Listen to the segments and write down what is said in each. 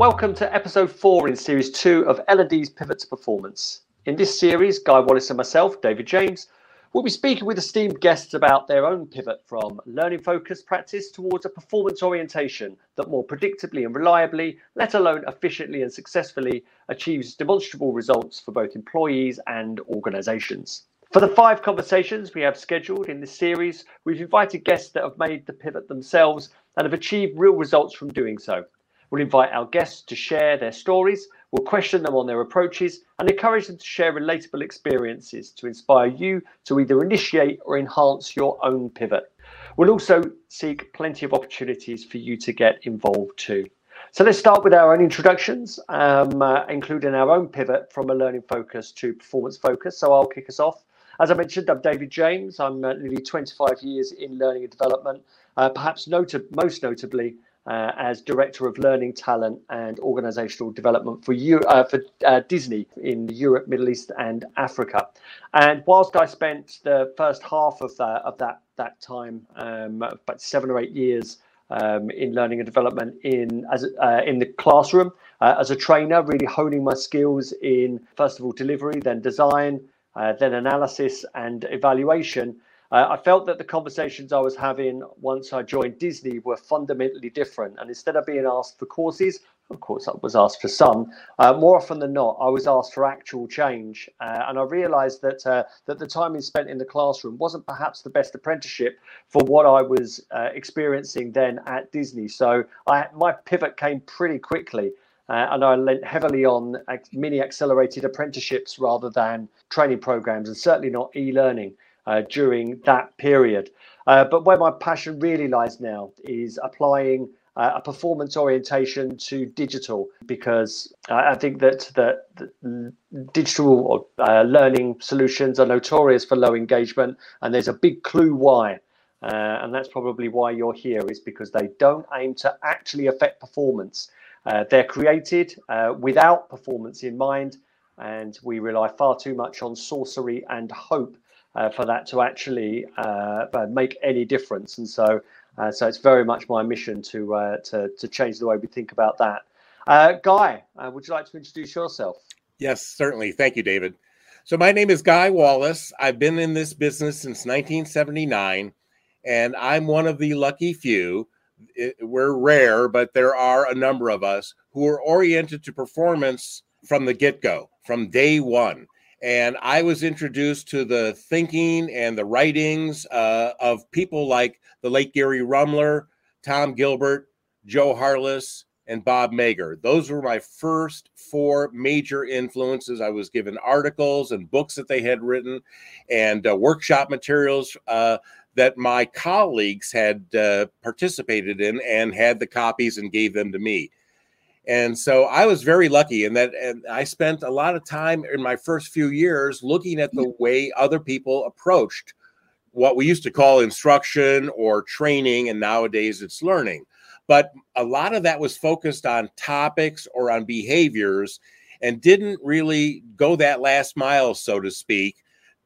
Welcome to episode four in series two of L&D's Pivot to Performance. In this series, Guy Wallace and myself, David James, will be speaking with esteemed guests about their own pivot from learning focused practice towards a performance orientation that more predictably and reliably, let alone efficiently and successfully, achieves demonstrable results for both employees and organizations. For the five conversations we have scheduled in this series, we've invited guests that have made the pivot themselves and have achieved real results from doing so. We'll invite our guests to share their stories, we'll question them on their approaches, and encourage them to share relatable experiences to inspire you to either initiate or enhance your own pivot. We'll also seek plenty of opportunities for you to get involved too. So let's start with our own introductions, um, uh, including our own pivot from a learning focus to performance focus. So I'll kick us off. As I mentioned, I'm David James. I'm uh, nearly 25 years in learning and development, uh, perhaps most notably uh, as Director of Learning Talent and Organizational Development for, U- uh, for uh, Disney in Europe, Middle East, and Africa. And whilst I spent the first half of that of that that time, um, about seven or eight years um, in learning and development in as uh, in the classroom uh, as a trainer, really honing my skills in first of all delivery, then design, uh, then analysis and evaluation. Uh, I felt that the conversations I was having once I joined Disney were fundamentally different. And instead of being asked for courses, of course, I was asked for some. Uh, more often than not, I was asked for actual change, uh, and I realised that uh, that the time spent in the classroom wasn't perhaps the best apprenticeship for what I was uh, experiencing then at Disney. So I, my pivot came pretty quickly. Uh, and I lent heavily on mini accelerated apprenticeships rather than training programs, and certainly not e-learning uh, during that period. Uh, but where my passion really lies now is applying uh, a performance orientation to digital because I think that the digital uh, learning solutions are notorious for low engagement, and there's a big clue why. Uh, and that's probably why you're here, is because they don't aim to actually affect performance. Uh, they're created without performance in mind, and we rely far too much on sorcery and hope for that to actually uh, uh, make any difference. And so, uh, so it's very much my mission to uh, to, to change the way we think about that. Uh, Guy, would you like to introduce yourself? Yes, certainly. Thank you, David. So my name is Guy Wallace. I've been in this business since 1979, and I'm one of the lucky few. It, we're rare, but there are a number of us who are oriented to performance from the get go, from day one. And I was introduced to the thinking and the writings uh, of people like the late Geary Rummler, Tom Gilbert, Joe Harless, and Bob Mager. Those were my first four major influences. I was given articles and books that they had written and uh, workshop materials uh, that my colleagues had uh, participated in and had the copies and gave them to me. And so I was very lucky in that and I spent a lot of time in my first few years looking at the way other people approached what we used to call instruction or training, and nowadays it's learning. But a lot of that was focused on topics or on behaviors and didn't really go that last mile, so to speak,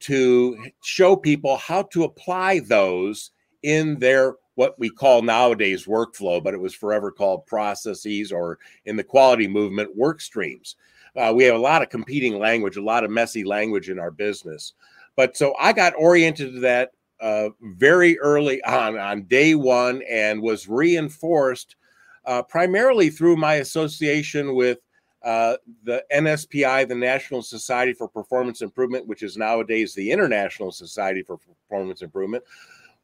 to show people how to apply those in their what we call nowadays workflow, but it was forever called processes or in the quality movement work streams. Uh, we have a lot of competing language, a lot of messy language in our business. But so I got oriented to that uh, very early on, on day one, and was reinforced uh, primarily through my association with uh, the NSPI, the National Society for Performance Improvement, which is nowadays the International Society for Performance Improvement,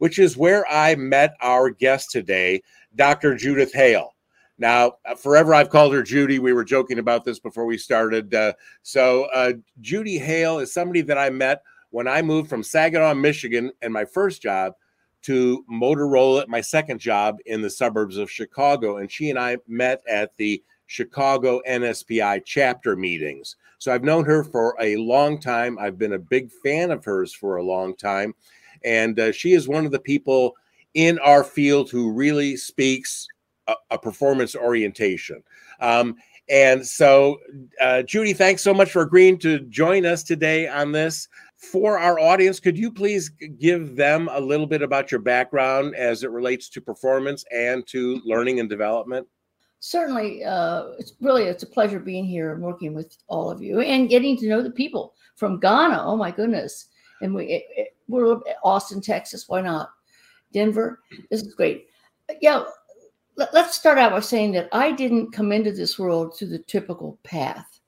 which is where I met our guest today, Dr. Judith Hale. Now, uh, forever I've called her Judy. We were joking about this before we started. Uh, so, uh, Judy Hale is somebody that I met when I moved from Saginaw, Michigan, and my first job to Motorola, my second job in the suburbs of Chicago. And she and I met at the Chicago NSPI chapter meetings. So I've known her for a long time. I've been a big fan of hers for a long time. And uh, she is one of the people in our field who really speaks a, a performance orientation. Um, and so, uh, Judy, thanks so much for agreeing to join us today on this. For our audience, could you please give them a little bit about your background as it relates to performance and to learning and development? certainly, uh, it's really it's a pleasure being here and working with all of you and getting to know the people from Ghana. Oh my goodness! And we it, it, we're Austin, Texas. Why not? Denver. This is great. Yeah, let, us start out by saying that I didn't come into this world through the typical path.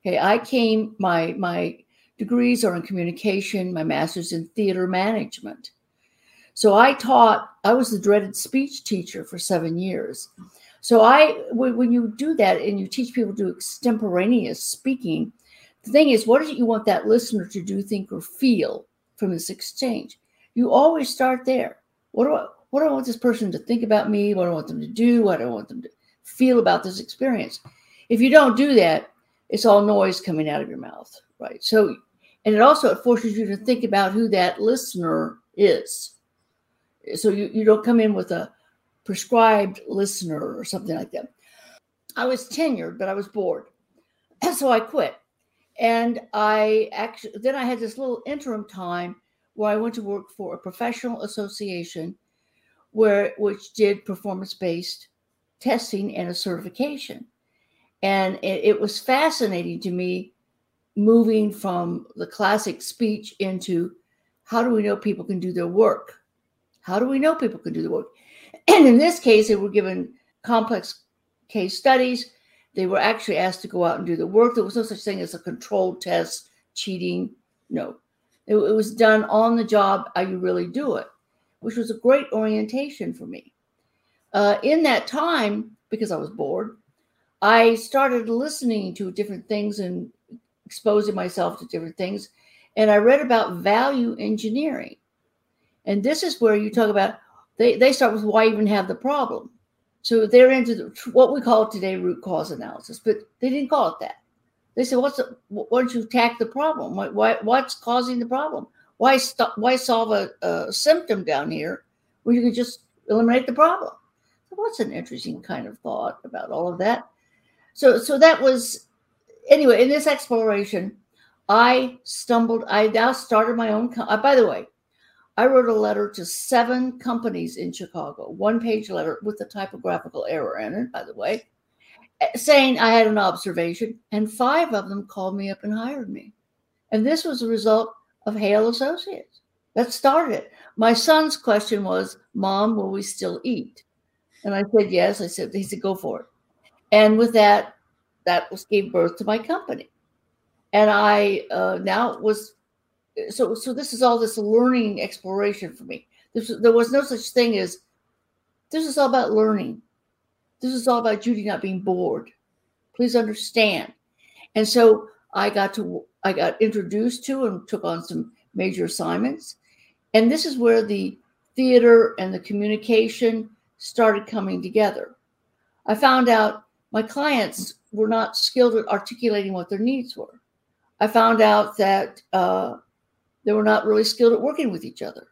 Okay, I came my my degrees are in communication, my master's in theater management. So I taught, I was the dreaded speech teacher for seven years. So I, when you do that and you teach people to do extemporaneous speaking, the thing is, what it you want that listener to do, think, or feel from this exchange? You always start there. What do I, what do I want this person to think about me? What do I want them to do? What do I want them to feel about this experience? If you don't do that, it's all noise coming out of your mouth, right? So, and it also it forces you to think about who that listener is. So you, you don't come in with a prescribed listener or something like that. I was tenured, but I was bored. And so I quit. And I actually, then I had this little interim time where I went to work for a professional association where which did performance-based testing and a certification. And it, it was fascinating to me moving from the classic speech into how do we know people can do their work? How do we know people can do the work? And in this case, they were given complex case studies. They were actually asked to go out and do the work. There was no such thing as a controlled test, cheating. No, it, it was done on the job. How you really do it, which was a great orientation for me. Uh, in that time, because I was bored, I started listening to different things and exposing myself to different things. And I read about value engineering. And this is where you talk about they, they start with why even have the problem. So they're into the, what we call today root cause analysis, but they didn't call it that. They said, "What's the, why don't you attack the problem? Why, why what's causing the problem? Why stop? Why solve a, a symptom down here when you can just eliminate the problem?" So what's an interesting kind of thought about all of that? So so that was anyway in this exploration. I stumbled. I now started my own. Uh, by the way, I wrote a letter to seven companies in Chicago, one page letter with a typographical error in it, by the way, eh, saying I had an observation, and five of them called me up and hired me. And this was a result of Hale Associates. That started. My son's question was, Mom, will we still eat? And I said, Yes. I said, He said, Go for it. And with that, that was gave birth to my company. And I uh, now was so so this is all this learning exploration for me. This, there was no such thing as this is all about learning. This is all about Judy not being bored. Please understand. And so I got to I got introduced to and took on some major assignments. And this is where the theater and the communication started coming together. I found out my clients were not skilled at articulating what their needs were. I found out that uh, they were not really skilled at working with each other.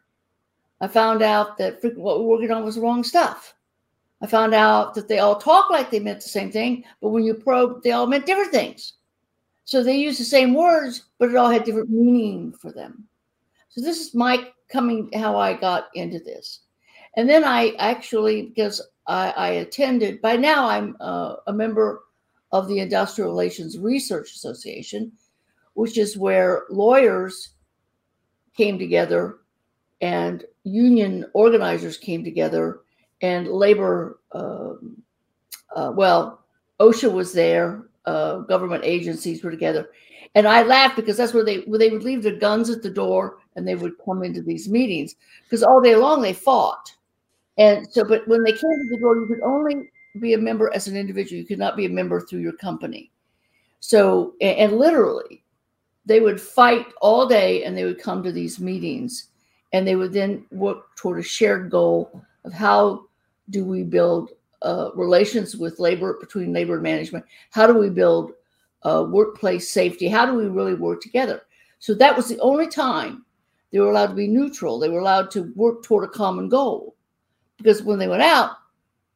I found out that what we were working on was the wrong stuff. I found out that they all talk like they meant the same thing, but when you probe, they all meant different things. So they used the same words, but it all had different meaning for them. So this is my coming, how I got into this. And then I actually, because I, I attended, by now I'm uh, a member of the Industrial Relations Research Association, which is where lawyers came together and union organizers came together and labor uh, uh, well osha was there uh, government agencies were together. And i laughed because that's where they where they would leave their guns at the door and they would come into these meetings. Because all day long they fought. And so but when they came to the door you could only be a member as an individual. You could not be a member through your company. So and, and literally they would fight all day and they would come to these meetings. And they would then work toward a shared goal of how do we build uh, relations with labor between labor and management? How do we build uh, workplace safety? How do we really work together? So that was the only time they were allowed to be neutral. They were allowed to work toward a common goal. Because when they went out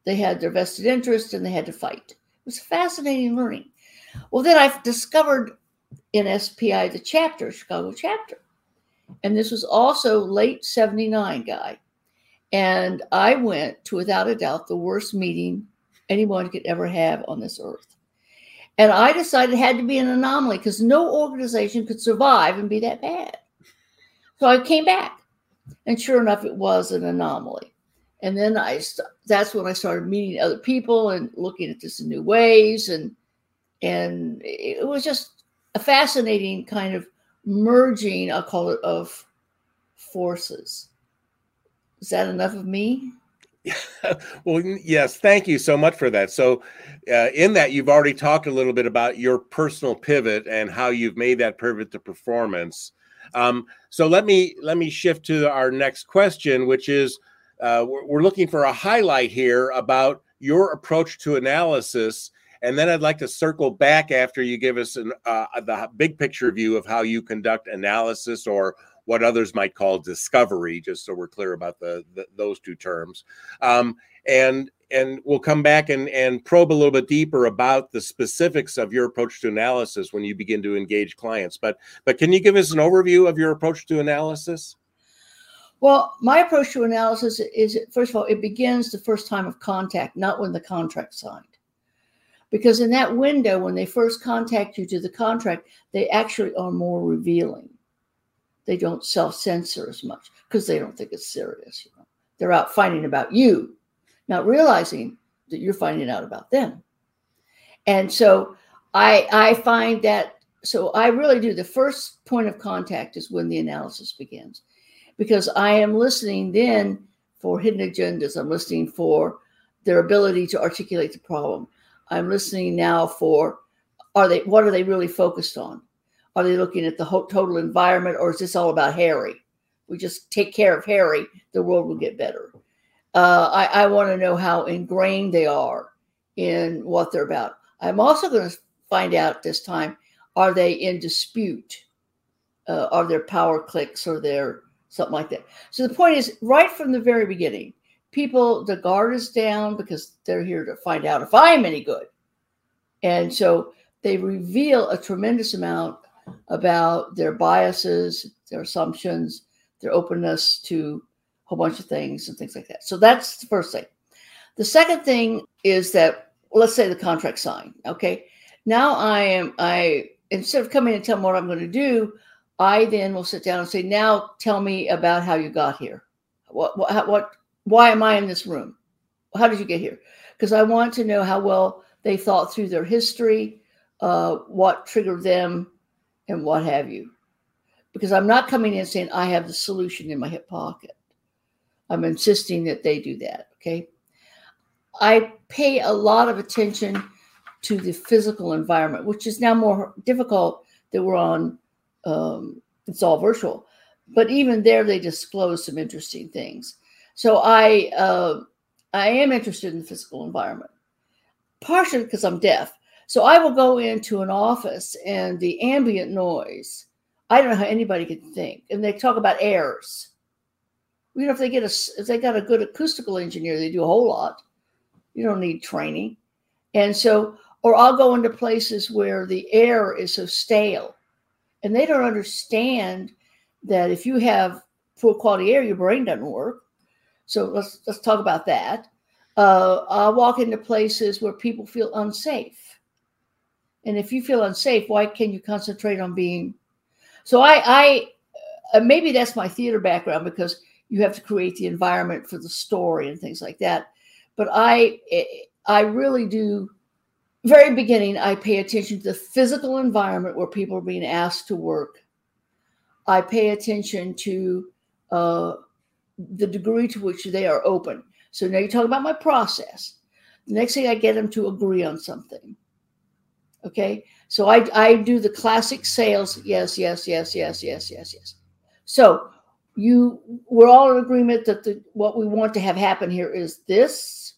they had their vested interest and they had to fight. It was fascinating learning. Well then i discovered NSPI, the chapter, Chicago chapter. And this was also late 79 guy. And I went to, without a doubt, the worst meeting anyone could ever have on this earth. And I decided it had to be an anomaly because no organization could survive and be that bad. So I came back, and sure enough, it was an anomaly. And then I that's when I started meeting other people and looking at this in new ways, and and it was just a fascinating kind of merging. I'll call it of forces. Is that enough of me? well, yes, thank you so much for that. So, uh, in that, you've already talked a little bit about your personal pivot and how you've made that pivot to performance. Um, so let me let me shift to our next question, which is uh, we're, we're looking for a highlight here about your approach to analysis, and then I'd like to circle back after you give us an, uh, the big picture view of how you conduct analysis or what others might call discovery, just so we're clear about the, the those two terms. Um, and and we'll come back and, and probe a little bit deeper about the specifics of your approach to analysis when you begin to engage clients. But but can you give us an overview of your approach to analysis? Well, my approach to analysis is first of all, it begins the first time of contact, not when the contract's signed. Because in that window, when they first contact you to the contract, they actually are more revealing they don't self censor as much because they don't think it's serious. You know, they're out finding about you, not realizing that you're finding out about them. And so I I find that so I really do the first point of contact is when the analysis begins because I am listening then for hidden agendas. I'm listening for their ability to articulate the problem. I'm listening now for are they what are they really focused on? Are they looking at the whole total environment, or is this all about Harry? We just take care of Harry, the world will get better. Uh, I, I want to know how ingrained they are in what they're about. I'm also going to find out this time are they in dispute? Uh, are there power cliques or there something like that? So the point is, right from the very beginning, people, the guard is down because they're here to find out if I'm any good. And so they reveal a tremendous amount about their biases, their assumptions, their openness to a whole bunch of things and things like that. So that's the first thing. The second thing is that let's say the contract signed. Okay. Now I am I instead of coming and telling what I'm going to do, I then will sit down and say, now tell me about how you got here. What what what why am I in this room? How did you get here? Because I want to know how well they thought through their history, uh, what triggered them, and what have you. Because I'm not coming in saying I have the solution in my hip pocket. I'm insisting that they do that. Okay. I pay a lot of attention to the physical environment, which is now more difficult that we're on, um, it's all virtual. But even there, they disclose some interesting things. So I, uh, I am interested in the physical environment, partially because I'm deaf, so I will go into an office and the ambient noise, I don't know how anybody can think. And they talk about airs. You know, if they get a if they got a good acoustical engineer, they do a whole lot. You don't need training. And so, or I'll go into places where the air is so stale and they don't understand that if you have poor quality air, your brain doesn't work. So let's let's talk about that. Uh, I'll walk into places where people feel unsafe and if you feel unsafe, why can you concentrate on being? So I, I uh, maybe that's my theater background because you have to create the environment for the story and things like that. But I, eh, I really do. Very beginning, I pay attention to the physical environment where people are being asked to work. I pay attention to uh, the degree to which they are open. So now you talk about my process. The next thing I get them to agree on something. Okay. So I, I do the classic sales. Yes, yes, yes, yes, yes, yes, yes. So you we're all in agreement that the what we want to have happen here is this.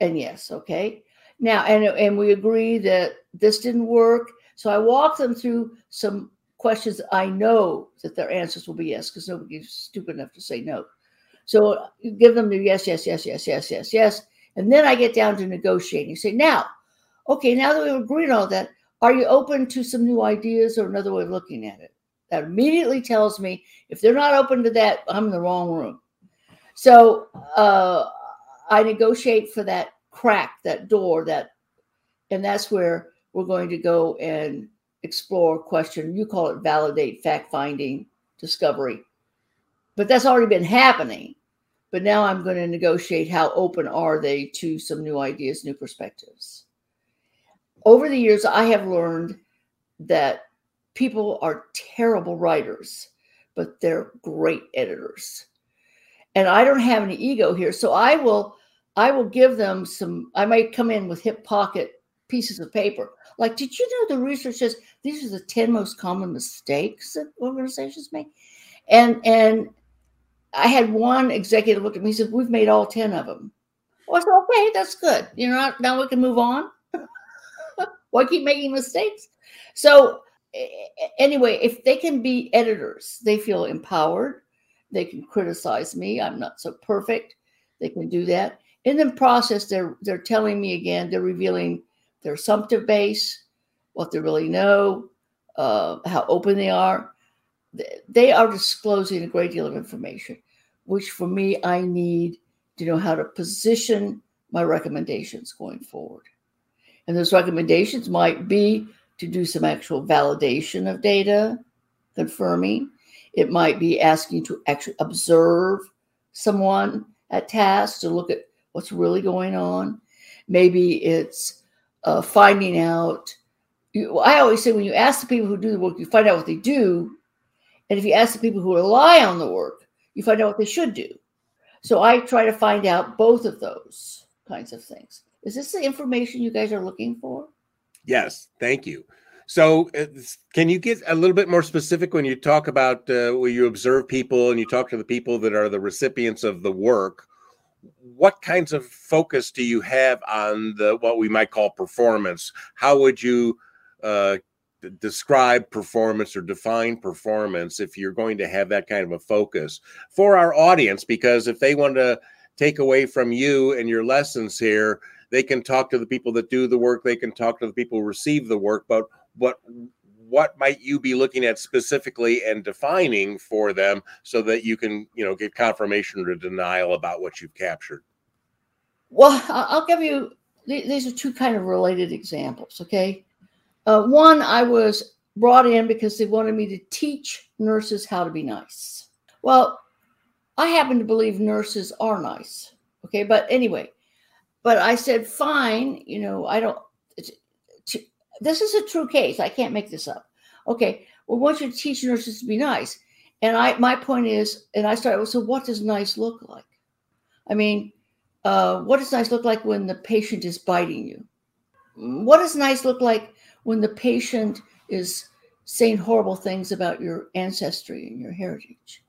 And yes, okay. Now and and we agree that this didn't work. So I walk them through some questions I know that their answers will be yes, because nobody's stupid enough to say no. So you give them the yes, yes, yes, yes, yes, yes, yes. And then I get down to negotiating. You say, now okay, now that we've agreed on all that, are you open to some new ideas or another way of looking at it? That immediately tells me if they're not open to that, I'm in the wrong room. So uh, I negotiate for that crack that door that and that's where we're going to go and explore question you call it validate fact finding discovery. But that's already been happening. But now i'm going to negotiate how open are they to some new ideas new perspectives. Over the years i have learned that people are terrible writers but they're great editors. And i don't have any ego here so i will i will give them some i might come in with hip pocket pieces of paper like did you know the research says these are the 10 most common mistakes that organizations make and and i had one executive look at me and said we've made all 10 of them well, I said, okay, that's good. You know, now we can move on. Why keep making mistakes? So anyway, if they can be editors, they feel empowered. They can criticize me. I'm not so perfect. They can do that. In the process, they're they're telling me again. They're revealing their assumptive base, what they really know, uh, how open they are. They are disclosing a great deal of information, which for me, I need to know how to position my recommendations going forward. And those recommendations might be to do some actual validation of data, confirming. It might be asking to actually observe someone at task to look at what's really going on. Maybe it's uh, finding out. You, I always say when you ask the people who do the work, you find out what they do. And if you ask the people who rely on the work, you find out what they should do. So I try to find out both of those kinds of things. Is this the information you guys are looking for? Yes, thank you. So, uh, can you get a little bit more specific when you talk about uh, when you observe people and you talk to the people that are the recipients of the work? What kinds of focus do you have on the what we might call performance? How would you uh, describe performance or define performance if you're going to have that kind of a focus for our audience? Because if they want to take away from you and your lessons here, they can talk to the people that do the work they can talk to the people who receive the work but what what might you be looking at specifically and defining for them so that you can you know get confirmation or denial about what you've captured? Well i'll give you these are two kind of related examples okay? Uh, one i was brought in because they wanted me to teach nurses how to be nice. Well i happen to believe nurses are nice okay? But anyway but I said, fine, you know, I don't, this is a true case. I can't make this up. Okay, well, want you teach nurses to be nice. And I, my point is, and I started, so what does nice look like? I mean, uh, what does nice look like when the patient is biting you? What does nice look like when the patient is saying horrible things about your ancestry and your heritage?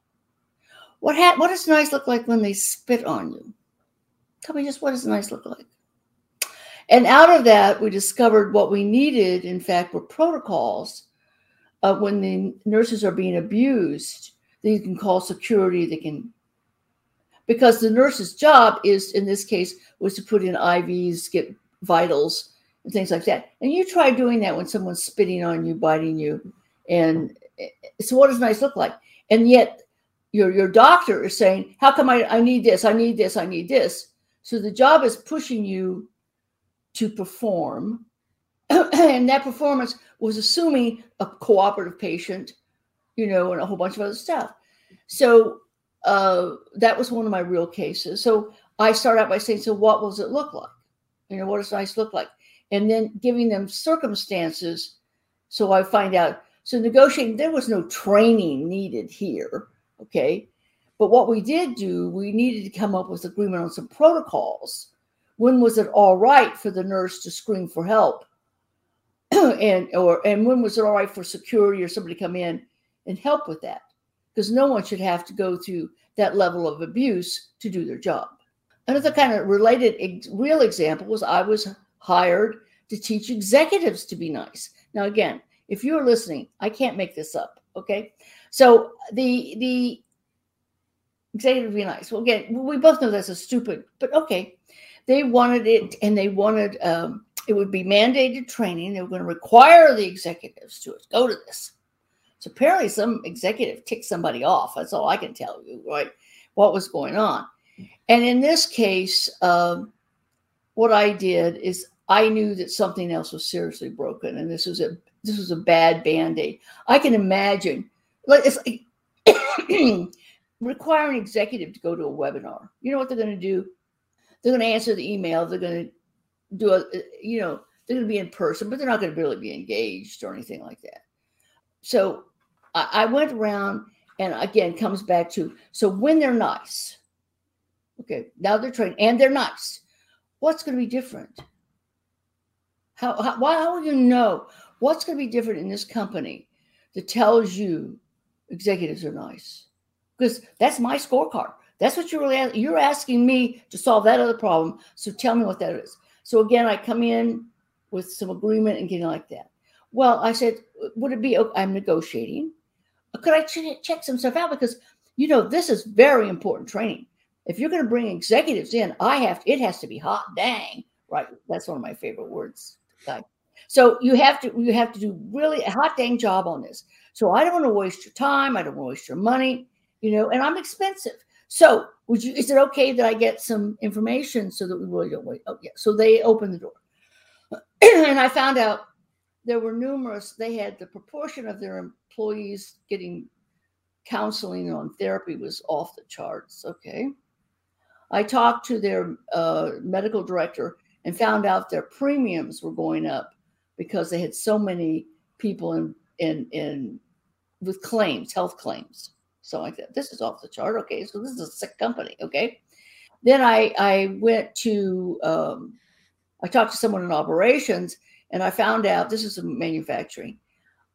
What ha- what does nice look like when they spit on you? Tell me just what does nice look like? And out of that, we discovered what we needed, in fact, were protocols of when the nurses are being abused, that you can call security, they can because the nurse's job is in this case was to put in IVs, get vitals, and things like that. And you try doing that when someone's spitting on you, biting you. And eh, so what does nice look like? And yet your your doctor is saying, How come I, I need this? I need this, I need this. So the job is pushing you to perform. and that performance was assuming a cooperative patient, you know, and a whole bunch of other stuff. So uh, that was one of my real cases. So I start out by saying, So what does it look like? You know, what does nice look like? And then giving them circumstances. So I find out. So negotiating, there was no training needed here. Okay. But what we did do, we needed to come up with agreement on some protocols. When was it all right for the nurse to scream for help? and or and when was it all right for security or somebody to come in and help with that? Because no one should have to go through that level of abuse to do their job. Another kind of related real example was I was hired to teach executives to be nice. Now again, if you're listening, I can't make this up, okay? So the the executive be nice. Well, again, we both know that's a stupid, but okay. They wanted it, and they wanted um, it would be mandated training. They were going to require the executives to go to this. So apparently, some executive ticked somebody off. That's all I can tell you, right? What was going on? And in this case, um, what I did is I knew that something else was seriously broken, and this was a this was a bad band aid. I can imagine, like it's like require an executive to go to a webinar. You know what they're going to do? They're going to answer the email. They're going to do a, you know, they're going to be in person, but they're not going to really be engaged or anything like that. So I, I went around and again comes back to so when they're nice, okay, now they're trained and they're nice. What's going to be different? How, how why how will you know what's going to be different in this company that tells you executives are nice? Because that's my scorecard. That's what you're really you're asking me to solve that other problem. So tell me what that is. So again, I come in with some agreement and getting like that. Well, I said, would it be? I'm negotiating. Could I ch- check some stuff out because you know this is very important training. If you're going to bring executives in, I have it has to be hot dang right. That's one of my favorite words. So you have to you have to do really a hot dang job on this. So I don't want to waste your time. I don't want to waste your money. You know, and I'm expensive. So would you? Is it okay that I get some information so that we really don't wait? Oh yeah. So they opened the door, and I found out there were numerous. They had the proportion of their employees getting counseling on therapy was off the charts. Okay. I talked to their uh, medical director and found out their premiums were going up because they had so many people in in in with claims, health claims, so like that. This is off the chart. Okay, so this is a sick company. Okay, then I I went to um, I talked to someone in operations and I found out this is a manufacturing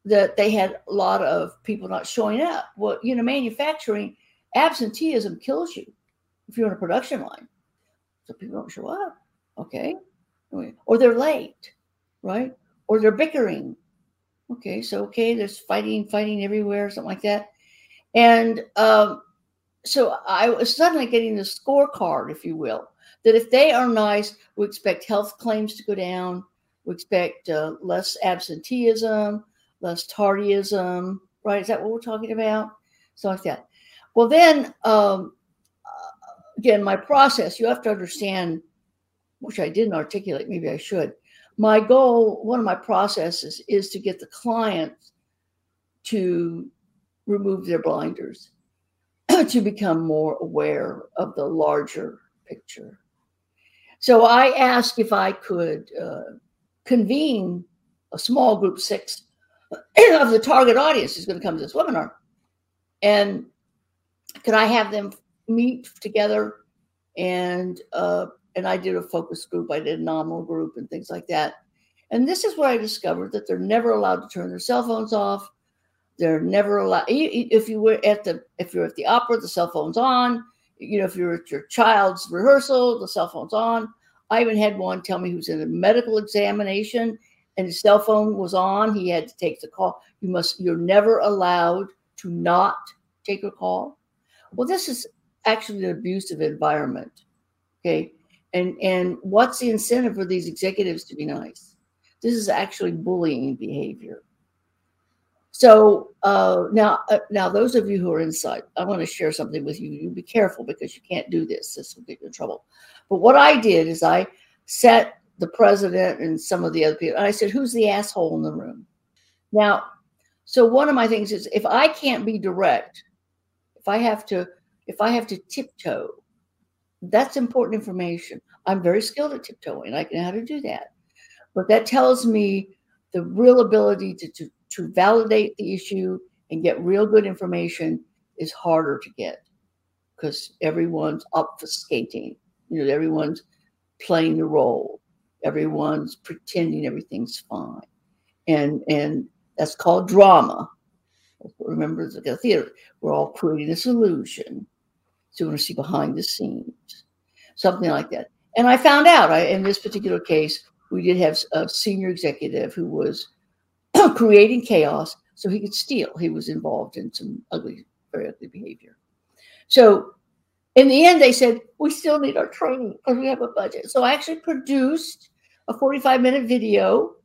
that they had a lot of people not showing up. Well, you know, manufacturing absenteeism kills you if you're on a production line. So people don't show up. Okay. Or they're late, right? Or they're bickering. Okay. So, okay, there's fighting, fighting everywhere, something like that. And um, so I was suddenly getting the scorecard, if you will, that if they are nice, we expect health claims to go down. We expect uh, less absenteeism, less tardyism, right? Is that what we're talking about? So like that. Well, then um, uh, again, my process, you have to understand, which I didn't articulate, maybe I should. My goal, one of my processes is to get the client to remove their blinders, to become more aware of the larger picture. So I asked if I could uh, convene a small group six of the target audience is going to come to this webinar. And could I have them meet together? And uh, and I did a focus group, I did a nominal group and things like that. And this is where I discovered that they're never allowed to turn their cell phones off. They're never allowed. If you were at the if you're at the opera, the cell phone's on. You know, if you're at your child's rehearsal, the cell phone's on. I even had one tell me who's in a medical examination and his cell phone was on. He had to take the call. You must, you're never allowed to not take a call. Well, this is actually an abusive environment. Okay. And and what's the incentive for these executives to be nice? This is actually bullying behavior. So uh, now, uh, now those of you who are inside, I want to share something with you. You be careful because you can't do this. This will get you in trouble. But what I did is I set the president and some of the other people. And I said, Who's the asshole in the room? Now, so one of my things is if I can't be direct, if I have to, if I have to tiptoe, that's important information. I'm very skilled at tiptoeing. I know how to do that. But that tells me the real ability to, to, to validate the issue and get real good information is harder to get because everyone's obfuscating. You know, everyone's playing the role. Everyone's pretending everything's fine. And and that's called drama. Remember the theater. We're all creating this illusion so we want to see behind the scenes. Something like that. And i found out I, in this particular case we did have a senior executive who was creating chaos so he could steal he was involved in some ugly very ugly behavior so in the end they said we still need our training because we have a budget so i actually produced a 45 minute video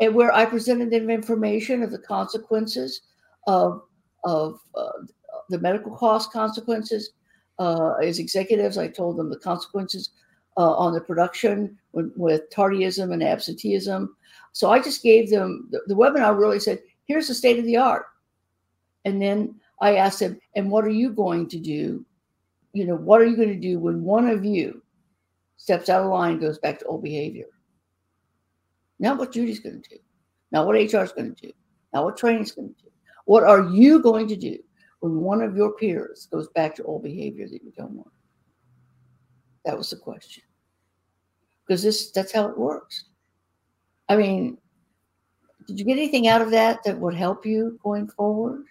and where I presented them information of the consequences of, of uh, the medical cost consequences. Uh, as executives, I told them the consequences uh, on the production with, with tardyism and absenteeism. So I just gave them the, the webinar. Really said, "Here's the state of the art," and then I asked them, "And what are you going to do? You know, what are you going to do when one of you steps out of line, goes back to old behavior?" Not what Judy's going to do, not what HR is going to do, not what training is going to do. What are you going to do when one of your peers goes back to old behavior that you don't want? That was the question. Because this that's how it works. I mean, did you get anything out of that that would help you going forward?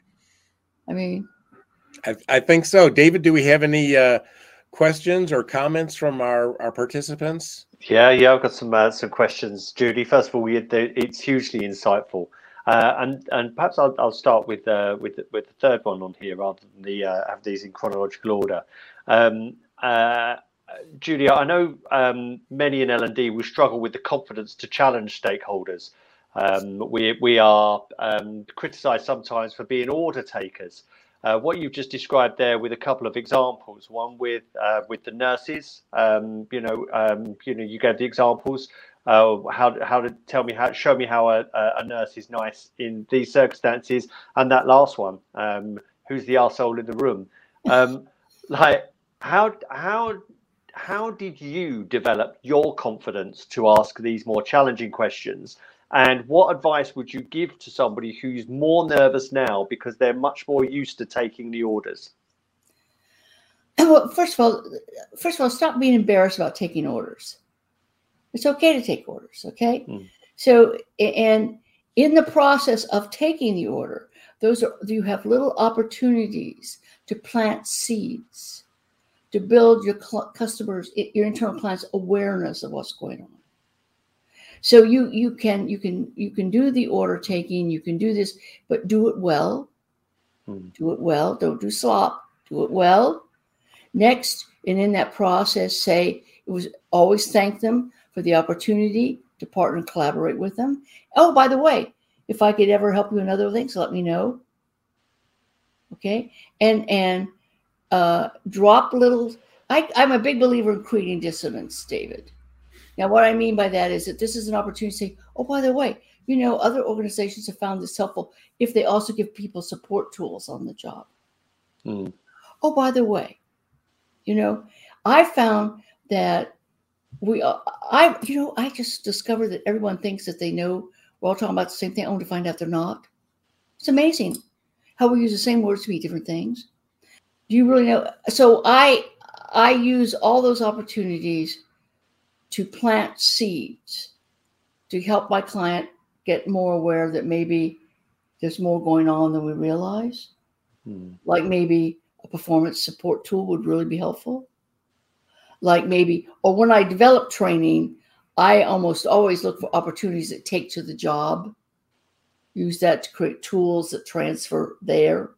I mean, I, I think so. David, do we have any uh, questions or comments from our, our participants? Yeah, yeah, I've got some uh, some questions, Judy. First of all, we, it's hugely insightful, uh, and and perhaps I'll, I'll start with uh, with with the third one on here rather than the uh, have these in chronological order. Um, uh, Julia, I know um, many in L&D will struggle with the confidence to challenge stakeholders. Um, we, we are um, criticised sometimes for being order takers. Uh, what you've just described there with a couple of examples, one with uh, with the nurses, um, you know, um, you know, you gave the examples. Uh, how how to tell me how show me how a, a nurse is nice in these circumstances, and that last one, um, who's the arsehole in the room? like how how how did you develop your confidence to ask these more challenging questions? And what advice would you give to somebody who's more nervous now because they're much more used to taking the orders? Well, first of all, first of all, stop being embarrassed about taking orders. It's okay to take orders, okay? Mm. So, and in the process of taking the order, those are you have little opportunities to plant seeds to build your customers, your internal clients' awareness of what's going on. So you you can you can you can do the order taking, you can do this, but do it well. Hmm. Do it well. Don't do slop. Do it well. Next, and in that process, say it was always thank them for the opportunity to partner and collaborate with them. Oh, by the way, if I could ever help you in other things, let me know. Okay, and and uh, drop little. I, I'm a big believer in creating dissonance, David. Now, what I mean by that is that this is an opportunity to say, oh, by the way, you know, other organizations have found this helpful if they also give people support tools on the job. Mm. Oh, by the way, you know, I found that we, uh, I, you know, I just discovered that everyone thinks that they know we're all talking about the same thing, only to find out they're not. It's amazing how we use the same words to mean different things do you really know? So i i use all those opportunities to plant seeds to help my client get more aware that maybe there's more going on than we realize. Hmm. like maybe a performance support tool would really be helpful. Like maybe or when i develop training i almost always look for opportunities that take to the job use that to create tools that transfer there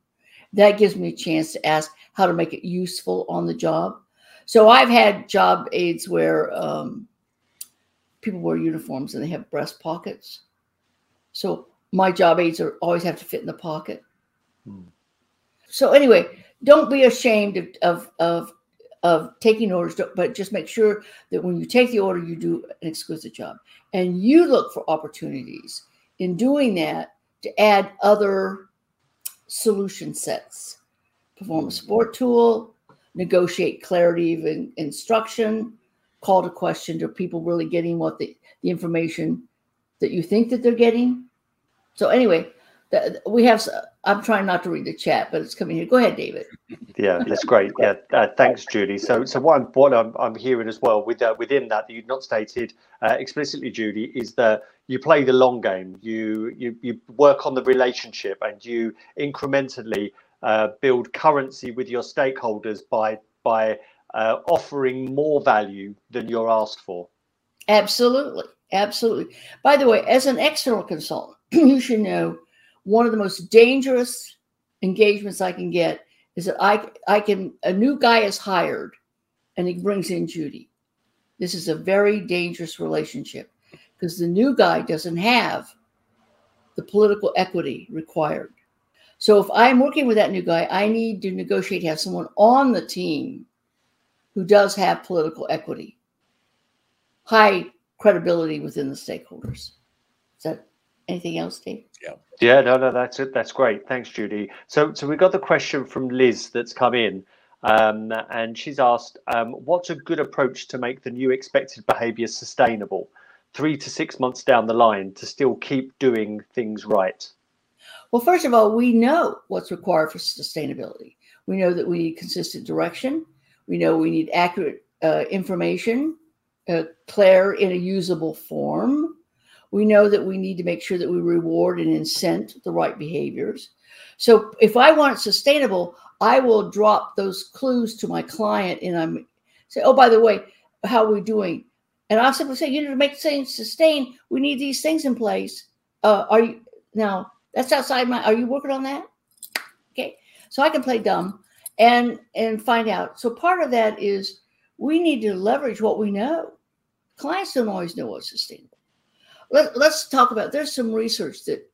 that gives me a chance to ask how to make it useful on the job. So I've had job aids where um, people wear uniforms and they have breast pockets. So my job aids are always have to fit in the pocket. Hmm. So anyway, don't be ashamed of, of, of of taking orders, but just make sure that when you take the order, you do an exquisite job. And you look for opportunities in doing that to add other solution sets, perform a hmm. support tool, negotiate clarity of in, instruction, call to question to people really getting what the, the information that you think that they're getting. So anyway, the, we have. I'm trying not to read the chat, but it's coming here. Go ahead, David. Yeah, that's great. Yeah, uh, thanks, Judy. So, so what I'm what I'm, I'm hearing as well with uh, within that that you've not stated uh, explicitly, Judy, is that you play the long game. You you you work on the relationship, and you incrementally uh, build currency with your stakeholders by by uh, offering more value than you're asked for. Absolutely, absolutely. By the way, as an external consultant, you should know one of the most dangerous engagements I can get is that I I can a new guy is hired and he brings in Judy. This is a very dangerous relationship because the new guy doesn't have the political equity required. So if I'm working with that new guy, I need to negotiate to have someone on the team who does have political equity. high credibility within the stakeholders. Is that anything else, Dave? Yeah. Yeah, no, no, that's it. That's great. Thanks, Judy. So, so we got the question from Liz that's come in, um, and she's asked, um, "What's a good approach to make the new expected behaviour sustainable, three to six months down the line, to still keep doing things right?" Well, first of all, we know what's required for sustainability. We know that we need consistent direction. We know we need accurate uh, information, uh, clear in a usable form. We know that we need to make sure that we reward and incent the right behaviors. So if I want it sustainable, I will drop those clues to my client and I'm say, oh, by the way, how are we doing? And I'll simply say, you know, to make things sustain, we need these things in place. Uh, are you now? That's outside my. Are you working on that? Okay, so I can play dumb and and find out. So part of that is we need to leverage what we know. Clients don't always know what's sustainable. Let, let's talk about. There's some research that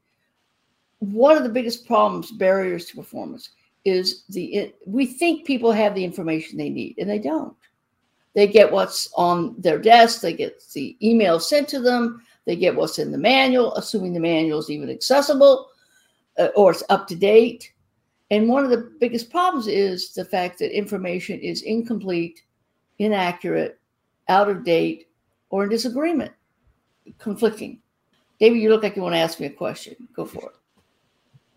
one of the biggest problems, barriers to performance, is the we think people have the information they need and they don't. They get what's on their desk, they get the email sent to them, they get what's in the manual, assuming the manual is even accessible uh, or it's up to date. And one of the biggest problems is the fact that information is incomplete, inaccurate, out of date, or in disagreement, conflicting. David, you look like you want to ask me a question. Go for it.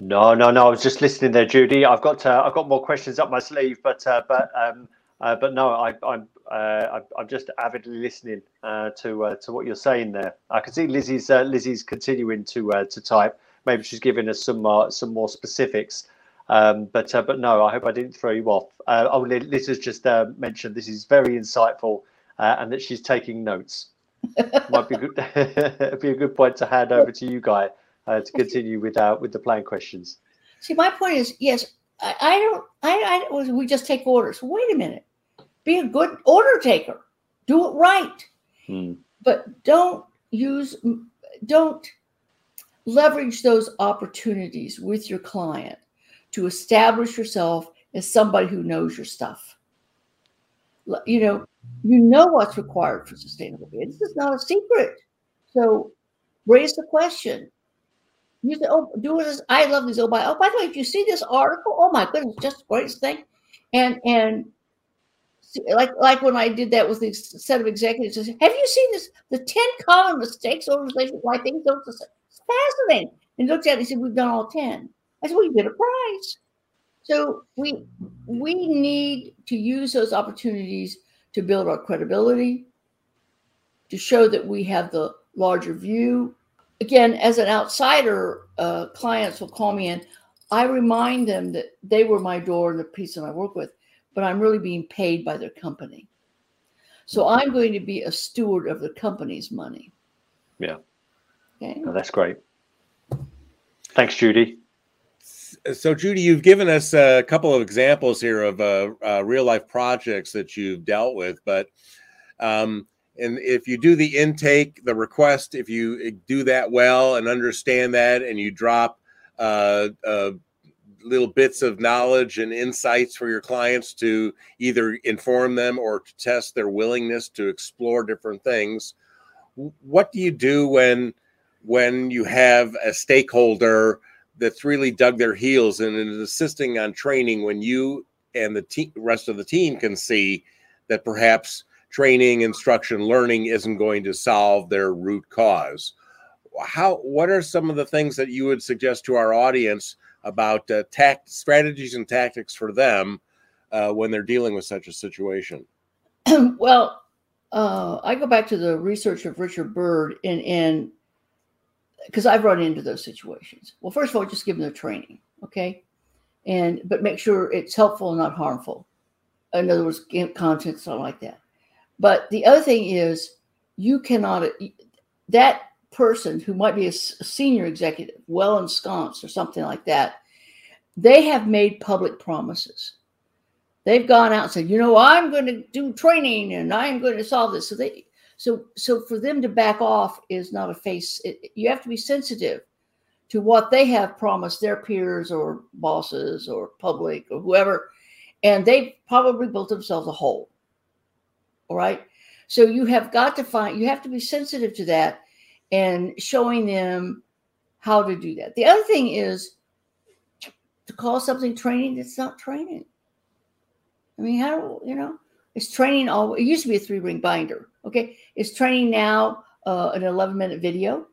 No, no, no. I was just listening there, Judy. I've got uh, I've got more questions up my sleeve, but uh, but um, uh, but no, I, I'm uh, I'm just avidly listening uh, to uh, to what you're saying there. I can see Lizzie's Lizzie's continuing to to type. Maybe she's giving us some some more specifics. Um, but uh, but no, I hope I didn't throw you off. Uh, oh, Liz has just uh, mentioned this is very insightful uh, and that she's taking notes. Might be good. be a good point to hand over to you, Guy, uh, to continue with uh, with the plan questions. See, my point is, yes, I, I don't. I, I we just take orders. Wait a minute. Be a good order taker. Do it right. Hmm. But don't use. Don't leverage those opportunities with your client to establish yourself as somebody who knows your stuff. You know, you know what's required for sustainability. This is not a secret. So raise the question. You say, oh, do this. I love these. Oh, by, oh, by the way, if you see this article, oh my goodness, just the greatest thing. And and like like when I did that with the set of executives, have you seen this? The ten common mistakes organizations why things don't. It's fascinating. And looked at it and said, we've done all ten. I said, well, you get a prize. So we we need to use those opportunities to build our credibility, to show that we have the larger view. Again, as an outsider, uh, clients will call me and I remind them that they were my door and the person I work with, but I'm really being paid by their company. So I'm going to be a steward of the company's money. Yeah. Okay. Oh, that's great. Thanks, Judy so Judy, you've given us a couple of examples here of uh, uh, real life projects that you've dealt with, but um, and if you do the intake, the request, if you do that well and understand that, and you drop uh, uh, little bits of knowledge and insights for your clients to either inform them or to test their willingness to explore different things, what do you do when when you have a stakeholder? That's really dug their heels and is assisting on training when you and the te- rest of the team can see that perhaps training, instruction, learning isn't going to solve their root cause. How? What are some of the things that you would suggest to our audience about uh, tact strategies and tactics for them uh, when they're dealing with such a situation? well, uh, I go back to the research of Richard Bird and and because I've run into those situations. Well, first of all, just give them the training, okay, and but make sure it's helpful and not harmful. In other words, content stuff like that. But the other thing is, you cannot that person who might be a senior executive, well ensconced or something like that. They have made public promises. They've gone out and said, you know, I'm going to do training and I'm going to solve this. So they so, so for them to back off is not a face. It, you have to be sensitive to what they have promised their peers or bosses or public or whoever, and they probably built themselves a hole. All right. So you have got to find, you have to be sensitive to that and showing them how to do that. The other thing is to call something training that's not training. I mean, how, you know, it's training all, it used to be a three ring binder. Okay. It's training now uh, an 11 minute video.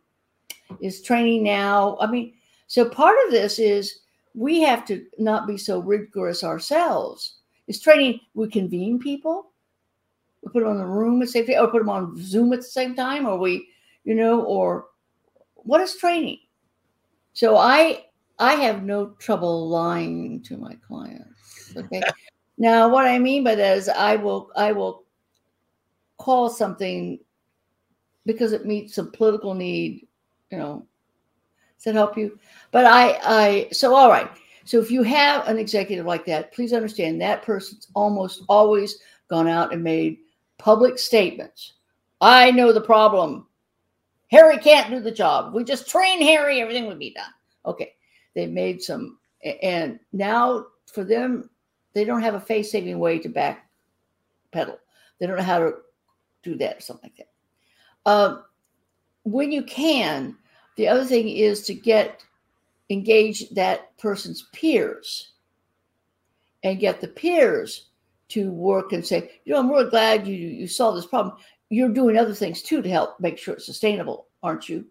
Is training now. I mean, so part of this is we have to not be so rigorous ourselves. Is training, we convene people, we put them in the room at the same time, or put them on Zoom at the same time, or we, you know, or what is training? So I I have no trouble lying to my clients. Okay. now what I mean by that is I will I will call something because it meets some political need, you know. Does that help you? But I I so all right. So if you have an executive like that, please understand that person's almost always gone out and made public statements. I know the problem. Harry can't do the job. We just train Harry, everything would be done. Okay. They made some, and now for them, they don't have a face saving way to back pedal. They don't know how to do that or something like that. Um, when you can, the other thing is to get engage that person's peers and get the peers to work and say, you know, I'm really glad you you solved this problem. You're doing other things too to help make sure it's sustainable, aren't you?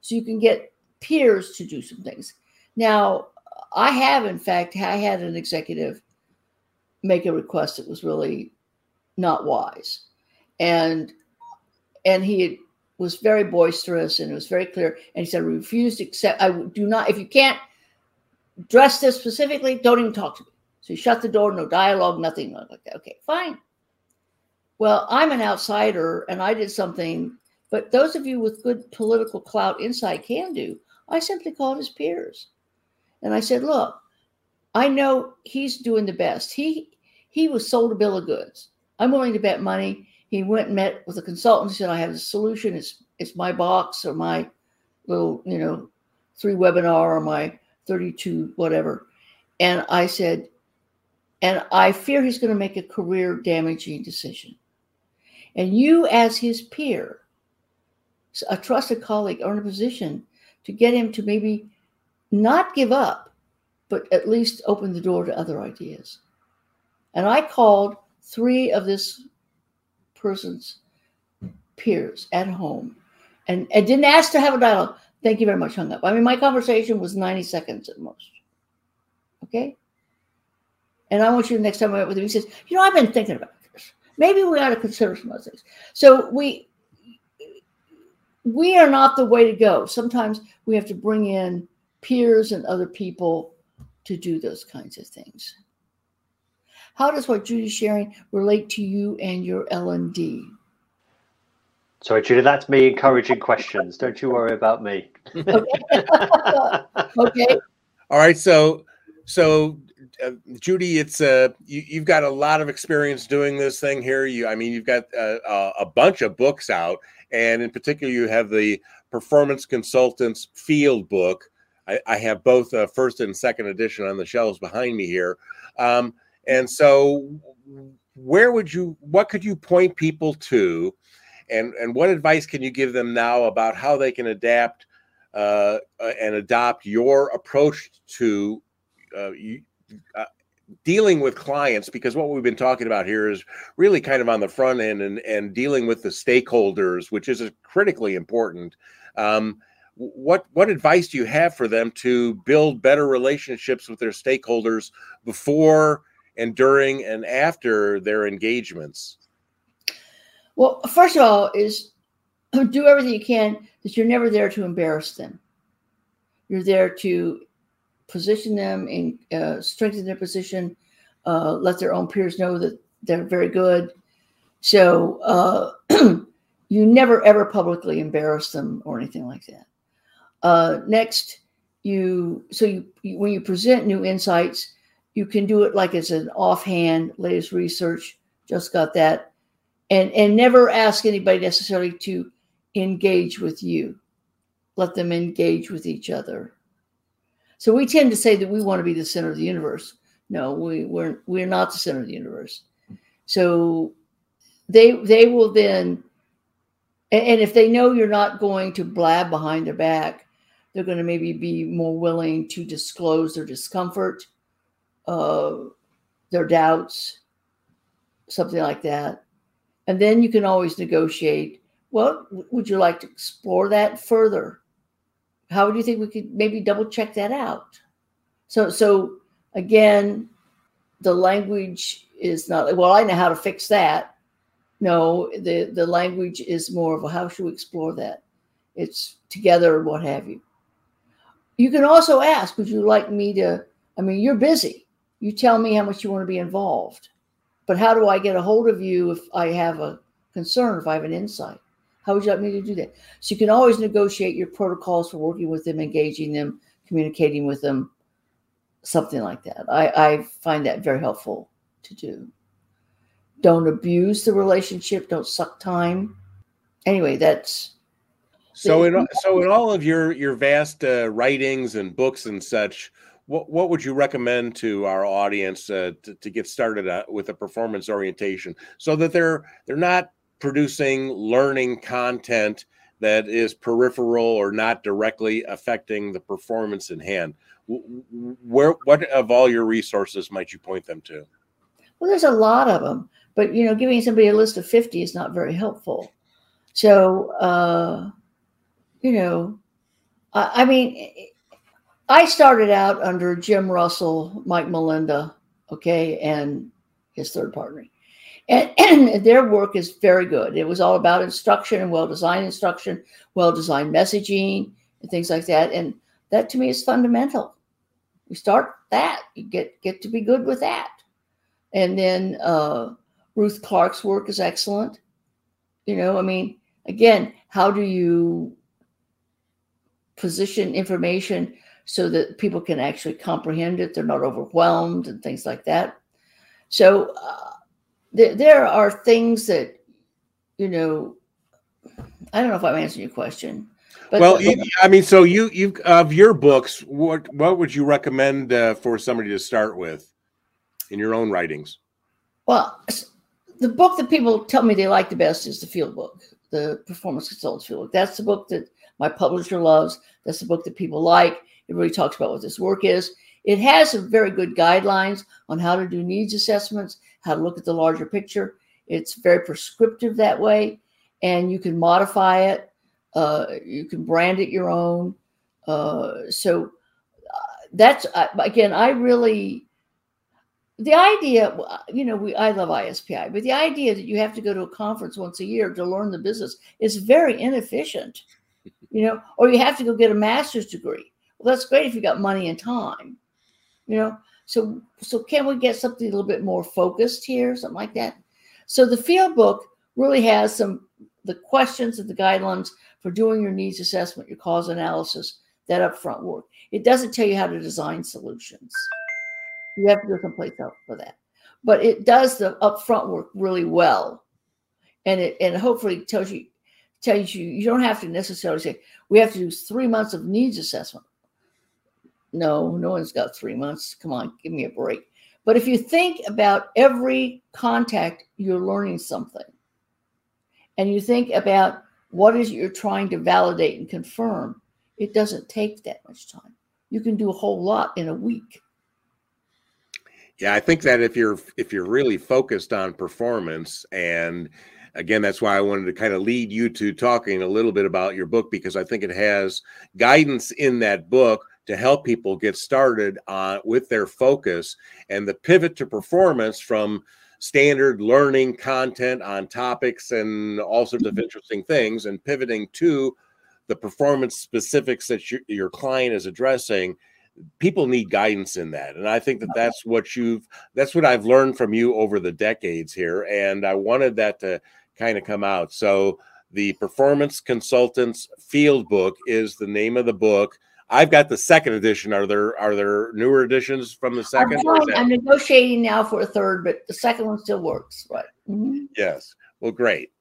So you can get peers to do some things. Now, I have, in fact, I had an executive make a request that was really not wise, and and he was very boisterous and it was very clear. And he said, I refuse to accept. I do not. If you can't dress this specifically, don't even talk to me. So he shut the door, no dialogue, nothing like that. Okay, fine. Well, I'm an outsider and I did something, but those of you with good political clout insight can do. I simply called his peers. And I said, look, I know he's doing the best. He he was sold a bill of goods. I'm willing to bet money. He went and met with a consultant. Said, I have a solution. It's it's my box or my little, you know, three webinar or my 32 whatever. And I said, and I fear he's going to make a career damaging decision. And you, as his peer, a trusted colleague, are in a position to get him to maybe not give up, but at least open the door to other ideas. And I called three of this person's peers at home and, and didn't ask to have a dialogue. Thank you very much, hung up. I mean, my conversation was 90 seconds at most. Okay. And I want you the next time I met with him, he says, You know, I've been thinking about this. Maybe we ought to consider some other things. So we we are not the way to go. Sometimes we have to bring in peers and other people to do those kinds of things. How does what Judy's sharing relate to you and your L&D? Sorry, Judy, that's me encouraging questions. Don't you worry about me. okay. okay. All right. So, so uh, Judy, it's uh, you, have got a lot of experience doing this thing here. You, I mean, you've got uh, a bunch of books out, and in particular, you have the Performance Consultants Field Book. I, I have both uh, first and second edition on the shelves behind me here. Um, and so, where would you, what could you point people to, and and what advice can you give them now about how they can adapt uh, uh and adopt your approach to uh, uh, dealing with clients? Because what we've been talking about here is really kind of on the front end and, and dealing with the stakeholders which is critically important um, what what advice do you have for them to build better relationships with their stakeholders before and during and after their engagements well first of all is do everything you can that you're never there to embarrass them you're there to position them and uh, strengthen their position, uh, let their own peers know that they're very good. So uh, you never ever publicly embarrass them or anything like that. Uh, next, you so you, you, when you present new insights, you can do it like it's an offhand latest research. Just got that, and and never ask anybody necessarily to engage with you. Let them engage with each other. So we tend to say that we want to be the center of the universe. No, we, we're we're not the center of the universe. So they they will then and, and if they know you're not going to blab behind their back they're going to maybe be more willing to disclose their discomfort uh, their doubts something like that. And then you can always negotiate well would you like to explore that further? How do you think we could maybe double check that out? So so again the language is not well i know how to fix that. No the the language is more of a how should we explore that? It's together what have you. You can also ask would you like me to i mean you're busy you tell me how much you want to be involved. But how do i get a hold of you if i have a concern if i have an insight? How would you like me to do that? So you can always negotiate your protocols for working with them engaging them communicating with them something like that. I, I find that very helpful to do. Don't abuse the relationship don't suck time. Anyway that's so in so in all of your your vast uh, writings and books and such what what would you recommend to our audience uh, to, to get started uh, with a performance orientation so that they're they're not producing learning content that is peripheral or not directly affecting the performance in hand? Where what of all your resources might you point them to? Well there's a lot of them but you know giving somebody a list of 50 is not very helpful. So uh you know i, I mean i started out under jim russell mike molenda okay and his third partner. And, and, their work is very good. It was all about instruction and well designed instruction well designed messaging and things like that. And that to me is fundamental. You start that you get get to be good with that. And then uh Ruth Clark's work is excellent. You know, I mean, again, how do you position information so that people can actually comprehend it? They're not overwhelmed and things like that. So uh, there, there are things that, you know, I don't know if I'm answering your question. But well, the, I mean, so you you of your books, what what would you recommend uh, for somebody to start with in your own writings? Well, the book that people tell me they like the best is the field book, the performance consultants field book. That's the book that my publisher loves. That's the book that people like. It really talks about what this work is. It has some very good guidelines on how to do needs assessments, how to look at the larger picture. It's very prescriptive that way, and you can modify it. Uh, you can brand it your own. Uh, so uh, that's uh, again, I really the idea, you know, we I love ISPI, but the idea that you have to go to a conference once a year to learn the business is very inefficient. You know, or you have to go get a master's degree. Well, that's great if you got money and time. You know, so so can we get something a little bit more focused here, something like that? So the field book really has some the questions and the guidelines for doing your needs assessment, your cause analysis, that upfront work. It doesn't tell you how to design solutions. You have to go someplace else for that. But it does the upfront work really well. And it and hopefully tells you tells you you don't have to necessarily say we have to do three months of needs assessment. No, no one's got three months. Come on, give me a break. But if you think about every contact, you're learning something. And you think about what is you're trying to validate and confirm, it doesn't take that much time. You can do a whole lot in a week. Yeah, I think that if you're if you're really focused on performance and again that's why I wanted to kind of lead you to talking a little bit about your book because I think it has guidance in that book to help people get started on with their focus and the pivot to performance from standard learning content on topics and all sorts of interesting things and pivoting to the performance specifics that your, your client is addressing people need guidance in that. And i think that that's what you've that's what i've learned from you over the decades here. And i wanted that to kind of come out. So the performance consultants field book is the name of the book i've got the second edition are there are there newer editions from the 2nd I'm, I'm negotiating now for a third but the second one still works right mm-hmm. yes well great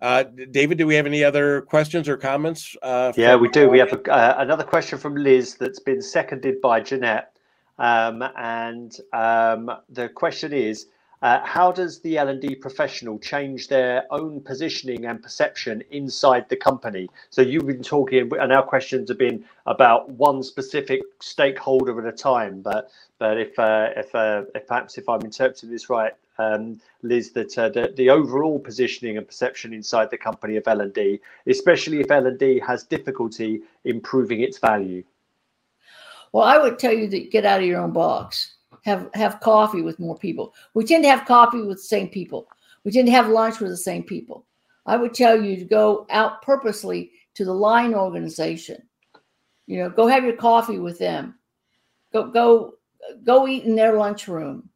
uh, David, do we have any other questions or comments? Uh, yeah, we do. We have a, uh, another question from Liz that's been seconded by Jeanette. Um, and um, the question is Uh, how does the L&D professional change their own positioning and perception inside the company? So you've been talking, and our questions have been about one specific stakeholder at a time. But but if uh, if, uh, if perhaps if I'm interpreting this right, um, Liz, that uh, the, the overall positioning and perception inside the company of L&D, especially if L&D has difficulty improving its value. Well, I would tell you that get out of your own box have have coffee with more people. We tend to have coffee with the same people. We tend to have lunch with the same people. I would tell you to go out purposely to the line organization. You know, go have your coffee with them. Go go go eat in their lunchroom.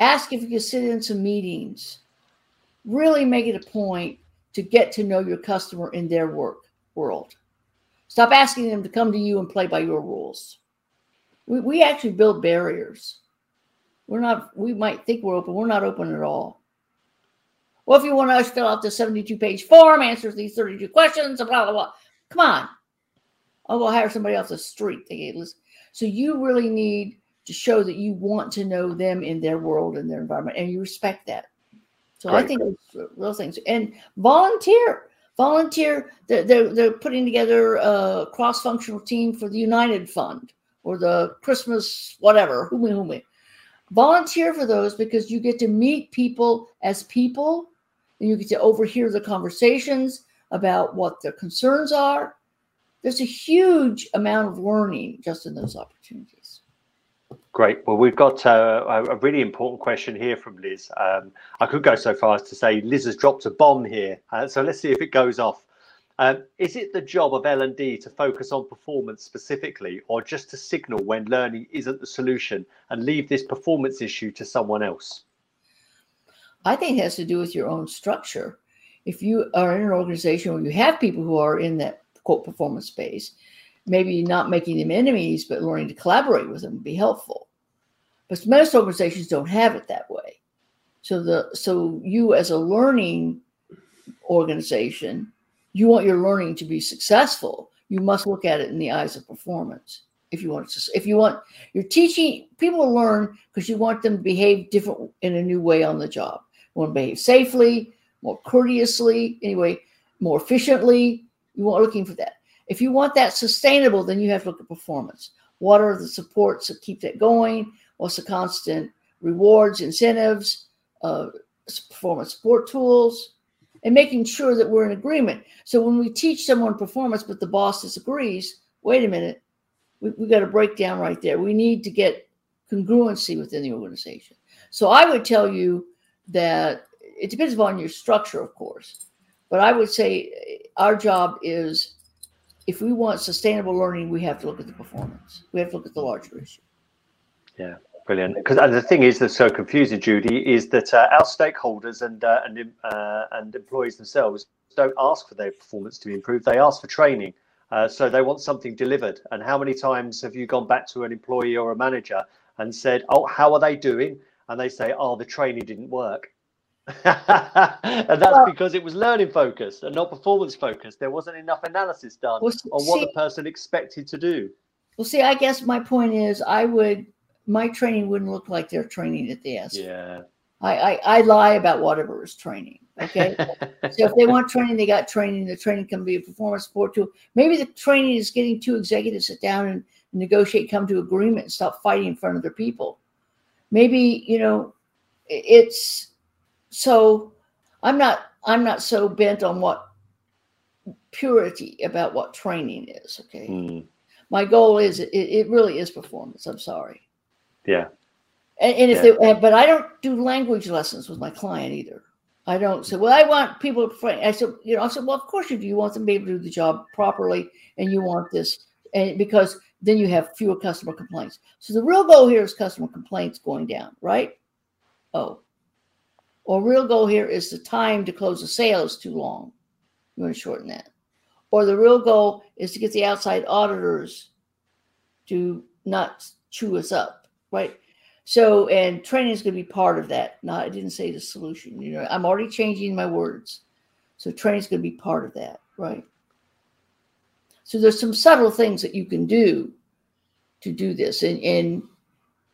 Ask if you can sit in some meetings. Really make it a point to get to know your customer in their work world. Stop asking them to come to you and play by your rules. We, we actually build barriers. We're not, we might think we're open. We're not open at all. Well, if you want to fill out the 72 page form, answers these 32 questions, blah, blah, blah. Come on. Oh, I'll go hire somebody off the street. So you really need to show that you want to know them in their world and their environment and you respect that. So Great. I think it's real things. And volunteer. Volunteer. They're, they're, they're putting together a cross functional team for the United Fund or the Christmas, whatever, who me volunteer for those because you get to meet people as people and you get to overhear the conversations about what their concerns are. There's a huge amount of learning just in those opportunities. Great. Well, we've got uh, a really important question here from Liz. Um, I could go so far as to say Liz has dropped a bomb here. Uh, so let's see if it goes off. Um, is it the job of L&D to focus on performance specifically or just to signal when learning isn't the solution and leave this performance issue to someone else? I think it has to do with your own structure. If you are in an organization where you have people who are in that quote performance space, maybe not making them enemies, but learning to collaborate with them would be helpful. But most organizations don't have it that way. So the so you as a learning organization you want your learning to be successful, you must look at it in the eyes of performance. If you want to, if you want, you're teaching people to learn because you want them to behave different in a new way on the job. You want to behave safely, more courteously, anyway, more efficiently. You want looking for that. If you want that sustainable, then you have to look at performance. What are the supports that keep that going? What's the constant rewards, incentives, uh, performance support tools? And making sure that we're in agreement. So when we teach someone performance, but the boss disagrees, wait a minute, we, we got to break down right there. We need to get congruency within the organization. So I would tell you that it depends upon your structure, of course, but I would say eh, our job is if we want sustainable learning, we have to look at the performance. We have to look at the larger issue. Yeah. Brilliant. Because the thing is that's so confusing, Judy, is that uh, our stakeholders and uh, and uh, and employees themselves don't ask for their performance to be improved. They ask for training. Uh, so they want something delivered. And how many times have you gone back to an employee or a manager and said, "Oh, how are they doing?" And they say, "Oh, the training didn't work." and that's because it was learning focused and not performance focused. There wasn't enough analysis done well, on what the person expected to do. Well, see, I guess my point is, I would my training wouldn't look like their training at the S. Yeah. I, I, I lie about whatever is training. Okay. so if they want training, they got training. The training can be a performance support tool. Maybe the training is getting two executives sit down and negotiate, come to agreement, and stop fighting in front of their people. Maybe, you know, it's so I'm not I'm not so bent on what purity about what training is. Okay. Mm. My goal is it, it really is performance. I'm sorry. Yeah. And, and if yeah. they, uh, but I don't do language lessons with my client either. I don't say, well, I want people to, I said, you know, I said, well, of course you do. You want them to be able to do the job properly and you want this. And because then you have fewer customer complaints. So the real goal here is customer complaints going down, right? Oh, or real goal here is the time to close the sale is too long. You want to shorten that. Or the real goal is to get the outside auditors to not chew us up right? So, and training is going to be part of that. Not, I didn't say the solution. You know, I'm already changing my words. So, training is going to be part of that, right? So, there's some subtle things that you can do to do this, and and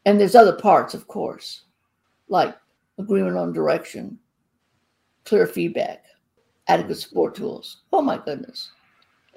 and there's other parts, of course, like agreement on direction, clear feedback, adequate support tools. Oh my goodness.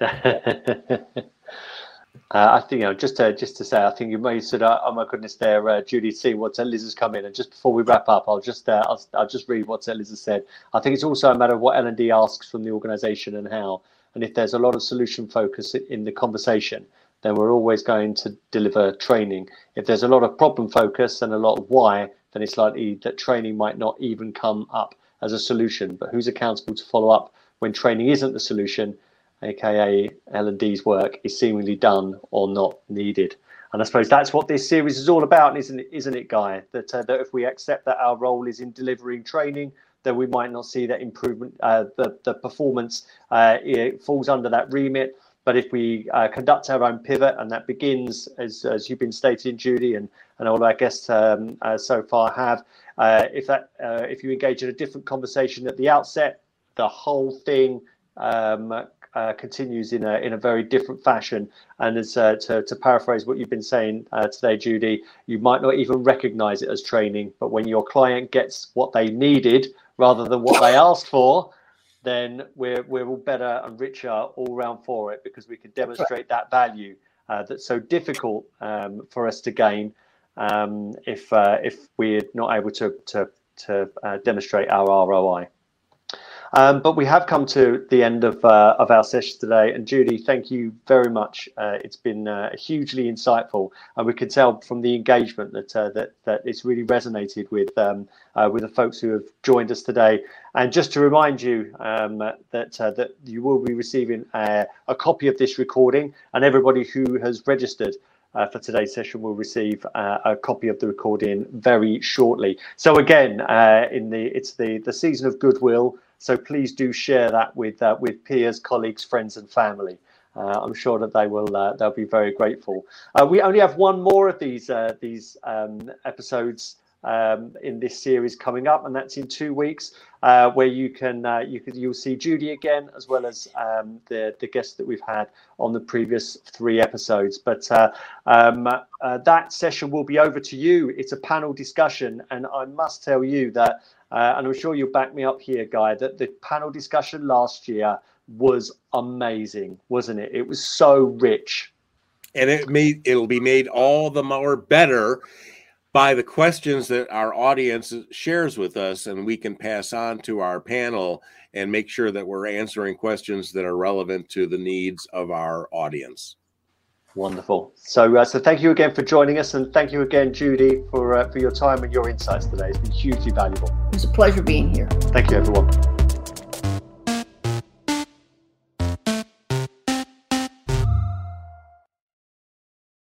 Uh, I think you know just to just to say, I think you may said, "Oh my goodness, there, uh, Judy, see what Liz has come in." And just before we wrap up, I'll just uh, I'll, I'll just read what Liz has said. I think it's also a matter of what L and D asks from the organisation and how. And if there's a lot of solution focus in the conversation, then we're always going to deliver training. If there's a lot of problem focus and a lot of why, then it's likely that training might not even come up as a solution. But who's accountable to follow up when training isn't the solution aka L&D's work, is seemingly done or not needed. And I suppose that's what this series is all about, isn't it, isn't it Guy? That, uh, that if we accept that our role is in delivering training, then we might not see that improvement, uh, the, the performance uh, falls under that remit. But if we uh, conduct our own pivot, and that begins, as, as you've been stating, Judy, and, and all our guests um, uh, so far have, uh, if that if you engage in a different conversation at the outset, the whole thing um, uh, continues in a in a very different fashion. And as uh, to, to paraphrase what you've been saying uh, today, Judy, you might not even recognise it as training, but when your client gets what they needed rather than what they asked for, then we're we're all better and richer all round for it because we can demonstrate that value uh, that's so difficult um, for us to gain um, if uh, if we're not able to to to uh, demonstrate our ROI. Um, but we have come to the end of uh, of our session today, and Judy, thank you very much. Uh, it's been uh, hugely insightful, and we can tell from the engagement that uh, that that it's really resonated with um, uh, with the folks who have joined us today. And just to remind you um, that uh, that you will be receiving a, a copy of this recording, and everybody who has registered. Uh, for today's session will receive uh, a copy of the recording very shortly. So again, uh, in the it's the the season of goodwill. So please do share that with uh, with peers, colleagues, friends, and family. Uh, I'm sure that they will uh, they'll be very grateful. Uh, we only have one more of these uh, these um, episodes um, in this series coming up, and that's in two weeks, uh, where you can you can you'll see Judy again as well as um, the the guests that we've had on the previous three episodes. But um, that session will be over to you. It's a panel discussion, and I must tell you that uh, and I'm sure you'll back me up here, Guy, that the panel discussion last year was amazing, wasn't it? It was so rich. And it made it'll be made all the more better by the questions that our audience shares with us, and we can pass on to our panel and make sure that we're answering questions that are relevant to the needs of our audience. Wonderful. So, uh, so thank you again for joining us, and thank you again, Judy, for uh, for your time and your insights today. It's been hugely valuable. It's a pleasure being here. Thank you, everyone.